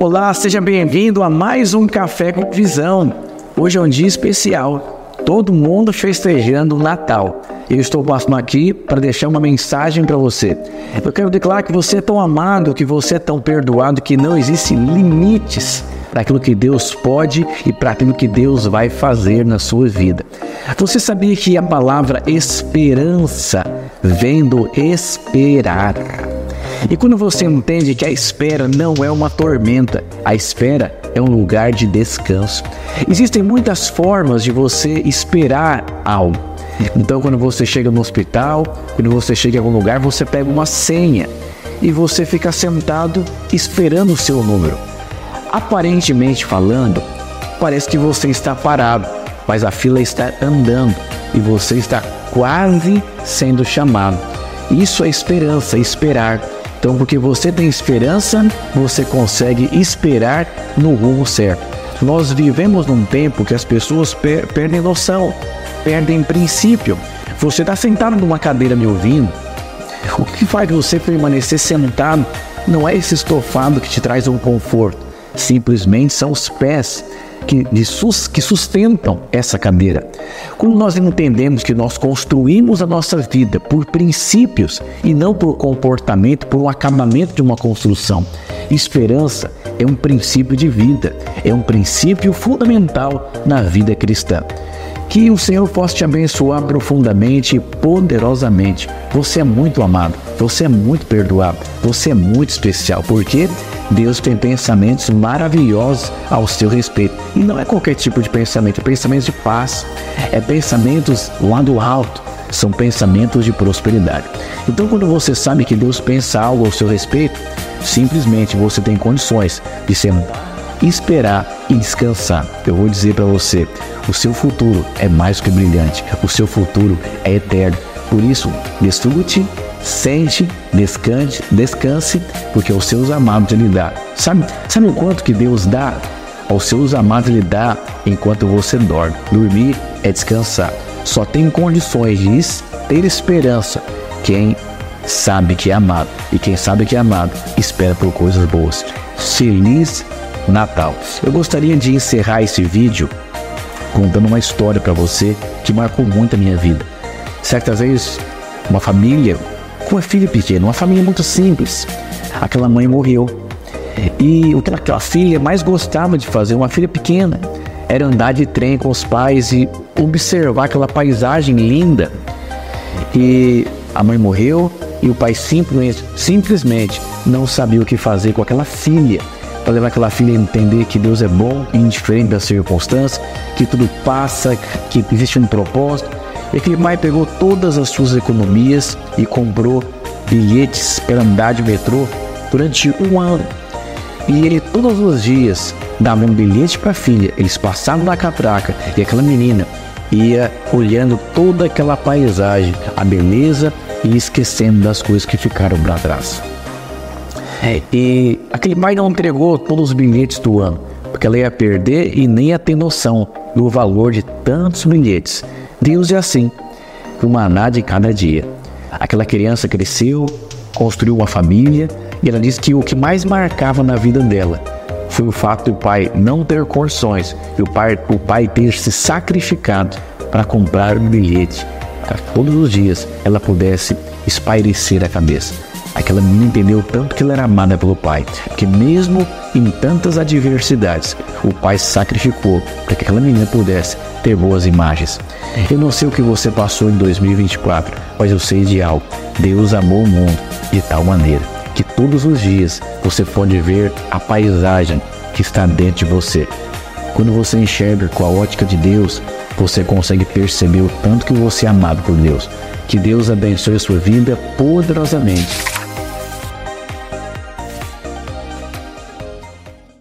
Olá, seja bem-vindo a mais um Café com Visão. Hoje é um dia especial, todo mundo festejando o Natal. Eu estou passando aqui para deixar uma mensagem para você. Eu quero declarar que você é tão amado, que você é tão perdoado, que não existem limites para aquilo que Deus pode e para aquilo que Deus vai fazer na sua vida. Você sabia que a palavra esperança vem do esperar? E quando você entende que a espera não é uma tormenta, a espera é um lugar de descanso. Existem muitas formas de você esperar algo. Então, quando você chega no hospital, quando você chega em algum lugar, você pega uma senha e você fica sentado esperando o seu número. Aparentemente falando, parece que você está parado, mas a fila está andando e você está quase sendo chamado. Isso é esperança, esperar. Então, porque você tem esperança, você consegue esperar no rumo certo. Nós vivemos num tempo que as pessoas per perdem noção, perdem princípio. Você está sentado numa cadeira me ouvindo. O que faz você permanecer sentado não é esse estofado que te traz um conforto, simplesmente são os pés que, que sustentam essa cadeira. Quando nós entendemos que nós construímos a nossa vida por princípios e não por comportamento, por um acabamento de uma construção, esperança é um princípio de vida, é um princípio fundamental na vida cristã. Que o Senhor possa te abençoar profundamente e poderosamente. Você é muito amado, você é muito perdoado, você é muito especial, porque Deus tem pensamentos maravilhosos ao seu respeito. E não é qualquer tipo de pensamento, é pensamento de paz, é pensamentos lá do alto, são pensamentos de prosperidade. Então, quando você sabe que Deus pensa algo ao seu respeito, simplesmente você tem condições de sentar, esperar e descansar. Eu vou dizer para você, o seu futuro é mais que brilhante, o seu futuro é eterno. Por isso, desfrute Sente, descanse, descanse, porque aos seus amados ele dá. Sabe, sabe o quanto que Deus dá? Aos seus amados ele dá enquanto você dorme. Dormir é descansar. Só tem condições de ter esperança quem sabe que é amado. E quem sabe que é amado espera por coisas boas. Feliz Natal. Eu gostaria de encerrar esse vídeo contando uma história para você que marcou muito a minha vida. Certas vezes, uma família com uma filha pequena, uma família muito simples. Aquela mãe morreu. E o que aquela filha mais gostava de fazer, uma filha pequena, era andar de trem com os pais e observar aquela paisagem linda. E a mãe morreu e o pai simplesmente, simplesmente não sabia o que fazer com aquela filha para levar aquela filha a entender que Deus é bom, indiferente das circunstâncias, que tudo passa, que existe um propósito e pai pegou todas as suas economias e comprou bilhetes para andar de metrô durante um ano. E ele todos os dias dava um bilhete para a filha. Eles passavam na catraca e aquela menina ia olhando toda aquela paisagem, a beleza e esquecendo das coisas que ficaram para trás. É, e aquele pai não entregou todos os bilhetes do ano, porque ela ia perder e nem ia ter noção do valor de tantos bilhetes. Deus é assim, o maná de cada dia. Aquela criança cresceu, construiu uma família e ela disse que o que mais marcava na vida dela foi o fato do pai não ter condições e o pai, o pai ter se sacrificado para comprar um bilhete para todos os dias ela pudesse espairecer a cabeça. Aquela menina entendeu tanto que ela era amada pelo pai, que mesmo em tantas adversidades, o pai sacrificou para que aquela menina pudesse ter boas imagens. Eu não sei o que você passou em 2024, mas eu sei de algo. Deus amou o mundo de tal maneira que todos os dias você pode ver a paisagem que está dentro de você. Quando você enxerga com a ótica de Deus, você consegue perceber o tanto que você é amado por Deus. Que Deus abençoe a sua vida poderosamente